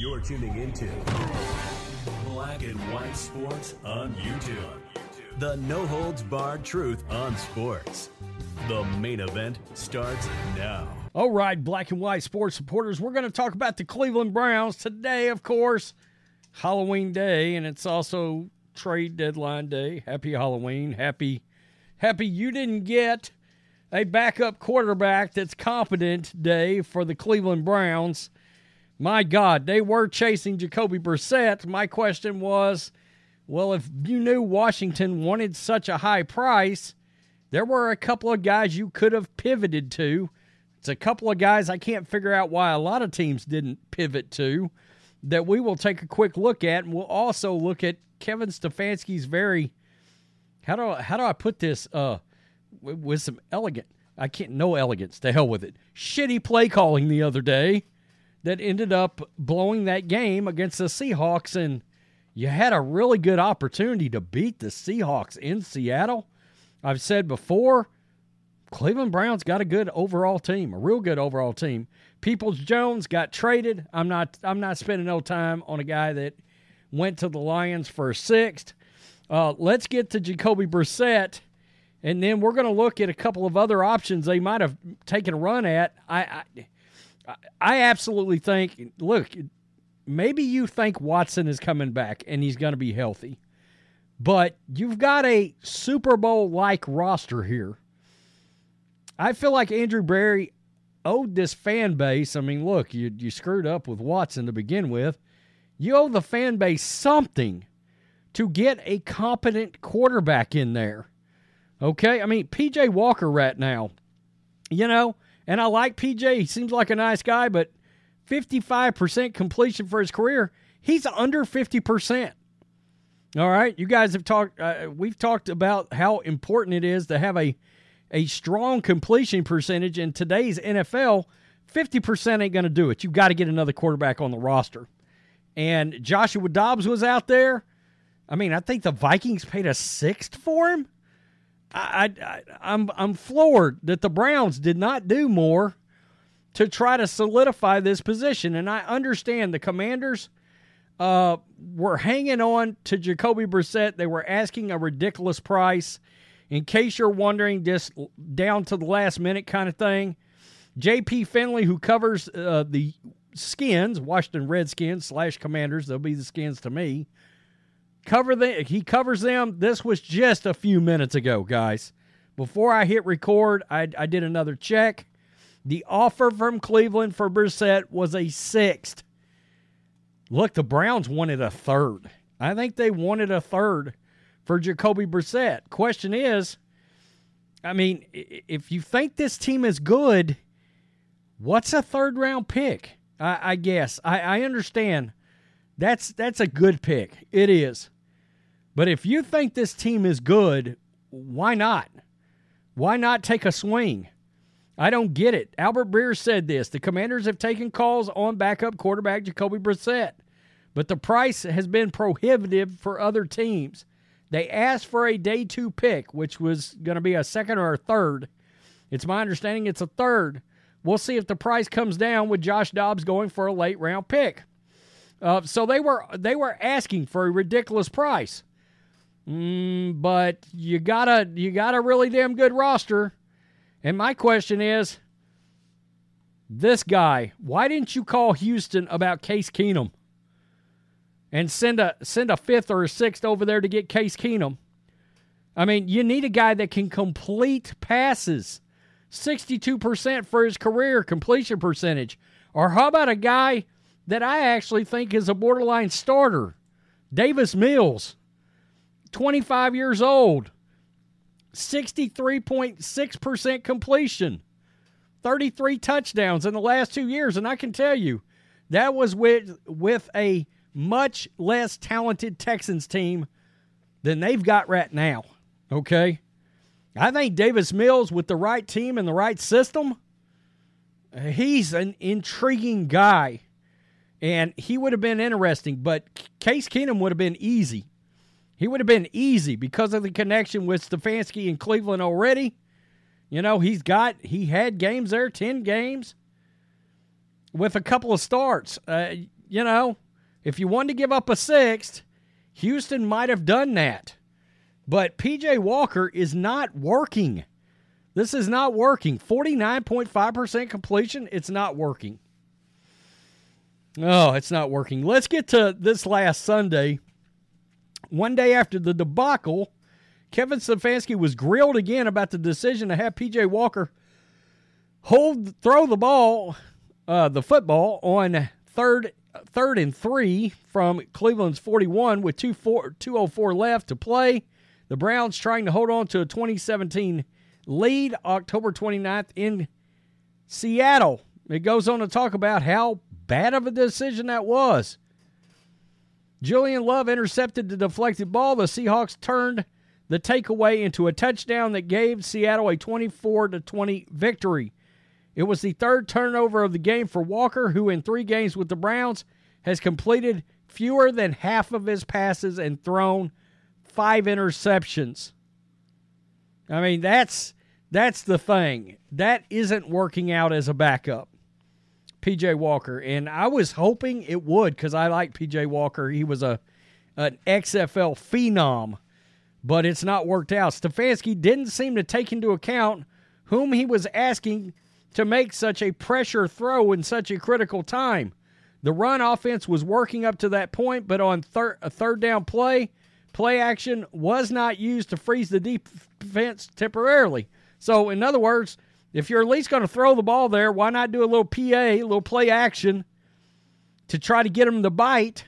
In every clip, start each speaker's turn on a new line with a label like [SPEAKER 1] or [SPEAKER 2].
[SPEAKER 1] You're tuning into Black and White Sports on YouTube. The no holds barred truth on sports. The main event starts now.
[SPEAKER 2] All right, black and white sports supporters, we're going to talk about the Cleveland Browns today, of course, Halloween day, and it's also trade deadline day. Happy Halloween. Happy, happy you didn't get a backup quarterback that's competent day for the Cleveland Browns. My God, they were chasing Jacoby Brissett. My question was, well, if you knew Washington wanted such a high price, there were a couple of guys you could have pivoted to. It's a couple of guys I can't figure out why a lot of teams didn't pivot to that we will take a quick look at, and we'll also look at Kevin Stefanski's very how do how do I put this uh with some elegant I can't no elegance to hell with it shitty play calling the other day that ended up blowing that game against the Seahawks and you had a really good opportunity to beat the Seahawks in Seattle. I've said before, Cleveland Browns got a good overall team, a real good overall team. Peoples Jones got traded. I'm not I'm not spending no time on a guy that went to the Lions for a sixth. Uh, let's get to Jacoby Brissett, and then we're going to look at a couple of other options they might have taken a run at. I, I, I absolutely think. Look, maybe you think Watson is coming back and he's going to be healthy, but you've got a Super Bowl like roster here. I feel like Andrew Berry owed this fan base. I mean, look, you you screwed up with Watson to begin with. You owe the fan base something to get a competent quarterback in there. Okay? I mean, PJ Walker right now, you know, and I like PJ. He seems like a nice guy, but 55% completion for his career, he's under 50%. All right? You guys have talked uh, we've talked about how important it is to have a a strong completion percentage in today's NFL. 50% ain't going to do it. You've got to get another quarterback on the roster. And Joshua Dobbs was out there. I mean, I think the Vikings paid a sixth for him. I, I, I'm I'm floored that the Browns did not do more to try to solidify this position. And I understand the Commanders uh, were hanging on to Jacoby Brissett. They were asking a ridiculous price. In case you're wondering, just down to the last minute kind of thing. J.P. Finlay, who covers uh, the Skins, Washington Redskins slash Commanders, they'll be the Skins to me. Cover the he covers them. This was just a few minutes ago, guys. Before I hit record, I, I did another check. The offer from Cleveland for Brissett was a sixth. Look, the Browns wanted a third. I think they wanted a third for Jacoby Brissett. Question is, I mean, if you think this team is good, what's a third round pick? I, I guess I, I understand. That's that's a good pick. It is. But if you think this team is good, why not? Why not take a swing? I don't get it. Albert Breer said this. The commanders have taken calls on backup quarterback Jacoby Brissett, but the price has been prohibitive for other teams. They asked for a day two pick, which was going to be a second or a third. It's my understanding it's a third. We'll see if the price comes down with Josh Dobbs going for a late round pick. Uh, so they were they were asking for a ridiculous price. Mm, but you got a you got a really damn good roster. And my question is this guy, why didn't you call Houston about Case Keenum? and send a send a fifth or a sixth over there to get Case Keenum. I mean, you need a guy that can complete passes. 62% for his career completion percentage. Or how about a guy that I actually think is a borderline starter? Davis Mills, 25 years old, 63.6% completion, 33 touchdowns in the last two years. And I can tell you, that was with, with a much less talented Texans team than they've got right now. Okay? I think Davis Mills, with the right team and the right system, he's an intriguing guy. And he would have been interesting, but Case Keenum would have been easy. He would have been easy because of the connection with Stefanski in Cleveland already. You know, he's got, he had games there, 10 games with a couple of starts. Uh, you know, if you wanted to give up a sixth, Houston might have done that. But PJ Walker is not working. This is not working. 49.5% completion, it's not working. Oh, it's not working. Let's get to this last Sunday. One day after the debacle, Kevin Stefanski was grilled again about the decision to have PJ Walker hold throw the ball, uh, the football on third third and three from Cleveland's 41 with 204 left to play. The Browns trying to hold on to a 2017 lead October 29th in Seattle. It goes on to talk about how bad of a decision that was. Julian Love intercepted the deflected ball. The Seahawks turned the takeaway into a touchdown that gave Seattle a 24 20 victory. It was the third turnover of the game for Walker, who in three games with the Browns has completed fewer than half of his passes and thrown five interceptions. I mean, that's that's the thing. That isn't working out as a backup. PJ Walker, and I was hoping it would cuz I like PJ Walker. He was a an XFL phenom, but it's not worked out. Stefanski didn't seem to take into account whom he was asking to make such a pressure throw in such a critical time. The run offense was working up to that point, but on thir- a third down play, Play action was not used to freeze the defense temporarily. So, in other words, if you're at least going to throw the ball there, why not do a little PA, a little play action to try to get them to bite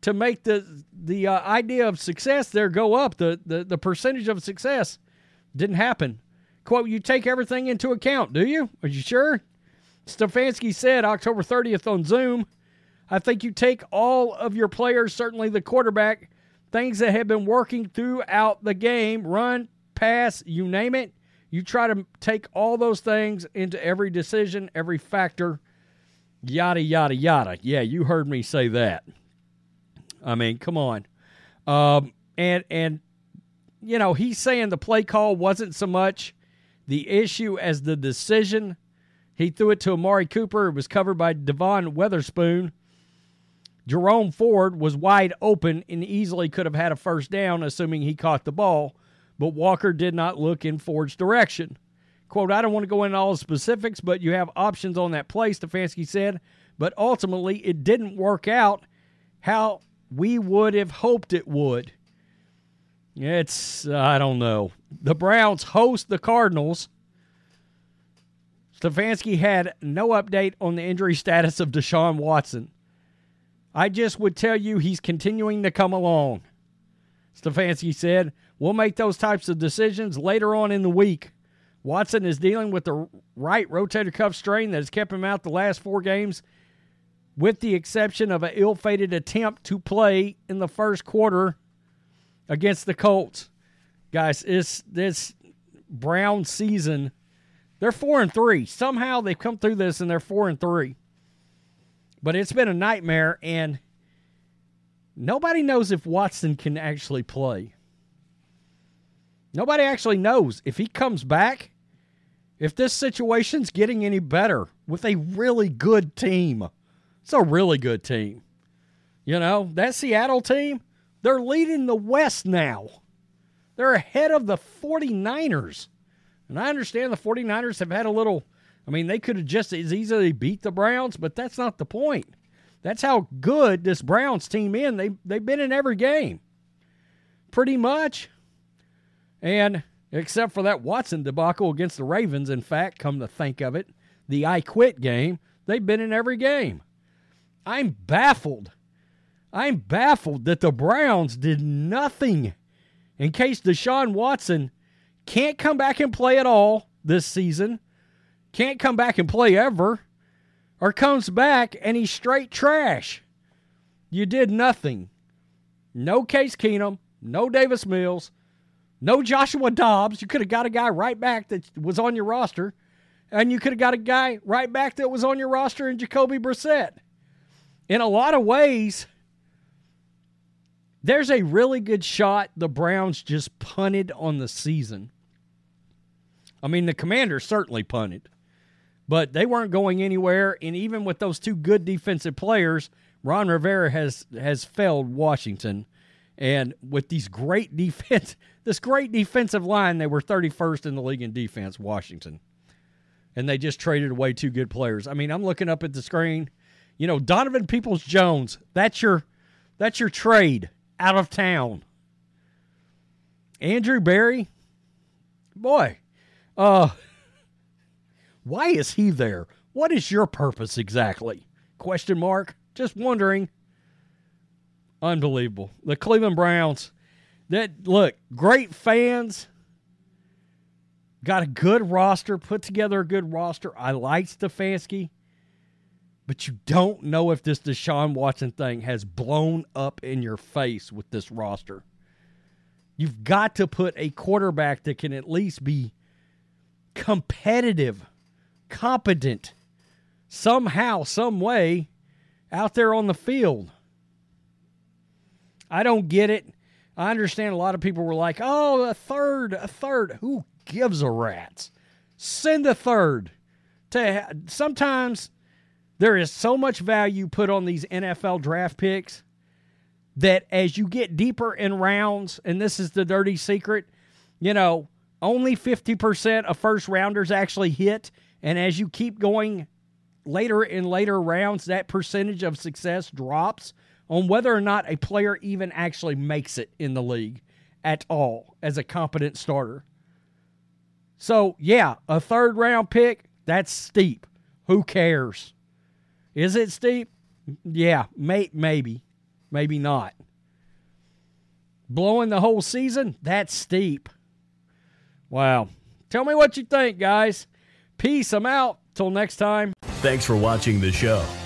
[SPEAKER 2] to make the the uh, idea of success there go up, the, the, the percentage of success didn't happen. Quote, you take everything into account, do you? Are you sure? Stefanski said October 30th on Zoom, I think you take all of your players, certainly the quarterback, things that have been working throughout the game run, pass, you name it. You try to take all those things into every decision, every factor, yada, yada, yada. Yeah, you heard me say that. I mean, come on. Um, and, and, you know, he's saying the play call wasn't so much the issue as the decision. He threw it to Amari Cooper. It was covered by Devon Witherspoon. Jerome Ford was wide open and easily could have had a first down, assuming he caught the ball, but Walker did not look in Ford's direction. Quote, I don't want to go into all the specifics, but you have options on that play, Stefanski said, but ultimately it didn't work out how we would have hoped it would. It's, I don't know. The Browns host the Cardinals. Stefanski had no update on the injury status of Deshaun Watson. I just would tell you he's continuing to come along. Stefanski said, We'll make those types of decisions later on in the week. Watson is dealing with the right rotator cuff strain that has kept him out the last four games, with the exception of an ill fated attempt to play in the first quarter against the Colts. Guys, it's this Brown season. They're four and three. Somehow they've come through this and they're four and three. But it's been a nightmare, and nobody knows if Watson can actually play. Nobody actually knows if he comes back, if this situation's getting any better with a really good team. It's a really good team. You know, that Seattle team, they're leading the West now. They're ahead of the 49ers. And I understand the 49ers have had a little I mean, they could have just as easily beat the Browns, but that's not the point. That's how good this Browns team is. They they've been in every game. Pretty much. And except for that Watson debacle against the Ravens, in fact, come to think of it, the I quit game, they've been in every game. I'm baffled. I'm baffled that the Browns did nothing in case Deshaun Watson can't come back and play at all this season, can't come back and play ever, or comes back and he's straight trash. You did nothing. No Case Keenum, no Davis Mills, no Joshua Dobbs. You could have got a guy right back that was on your roster, and you could have got a guy right back that was on your roster in Jacoby Brissett. In a lot of ways, there's a really good shot the Browns just punted on the season. I mean, the Commanders certainly punted, but they weren't going anywhere. And even with those two good defensive players, Ron Rivera has has failed Washington. And with these great defense, this great defensive line, they were 31st in the league in defense, Washington. And they just traded away two good players. I mean, I'm looking up at the screen. You know, Donovan Peoples Jones, that's your that's your trade out of town. Andrew Berry, boy, uh, why is he there? What is your purpose exactly? Question mark. Just wondering. Unbelievable. The Cleveland Browns. That look, great fans. Got a good roster, put together a good roster. I like Stefanski, but you don't know if this Deshaun Watson thing has blown up in your face with this roster. You've got to put a quarterback that can at least be competitive, competent, somehow, some way out there on the field. I don't get it. I understand a lot of people were like, oh, a third, a third. Who gives a rat's? Send a third. To sometimes there is so much value put on these NFL draft picks that as you get deeper in rounds, and this is the dirty secret, you know, only 50% of first rounders actually hit. And as you keep going later in later rounds, that percentage of success drops on whether or not a player even actually makes it in the league at all as a competent starter. So, yeah, a third round pick, that's steep. Who cares? Is it steep? Yeah, may, maybe. Maybe not. Blowing the whole season? That's steep. Wow. Tell me what you think, guys. Peace. I'm out. Till next time.
[SPEAKER 1] Thanks for watching the show.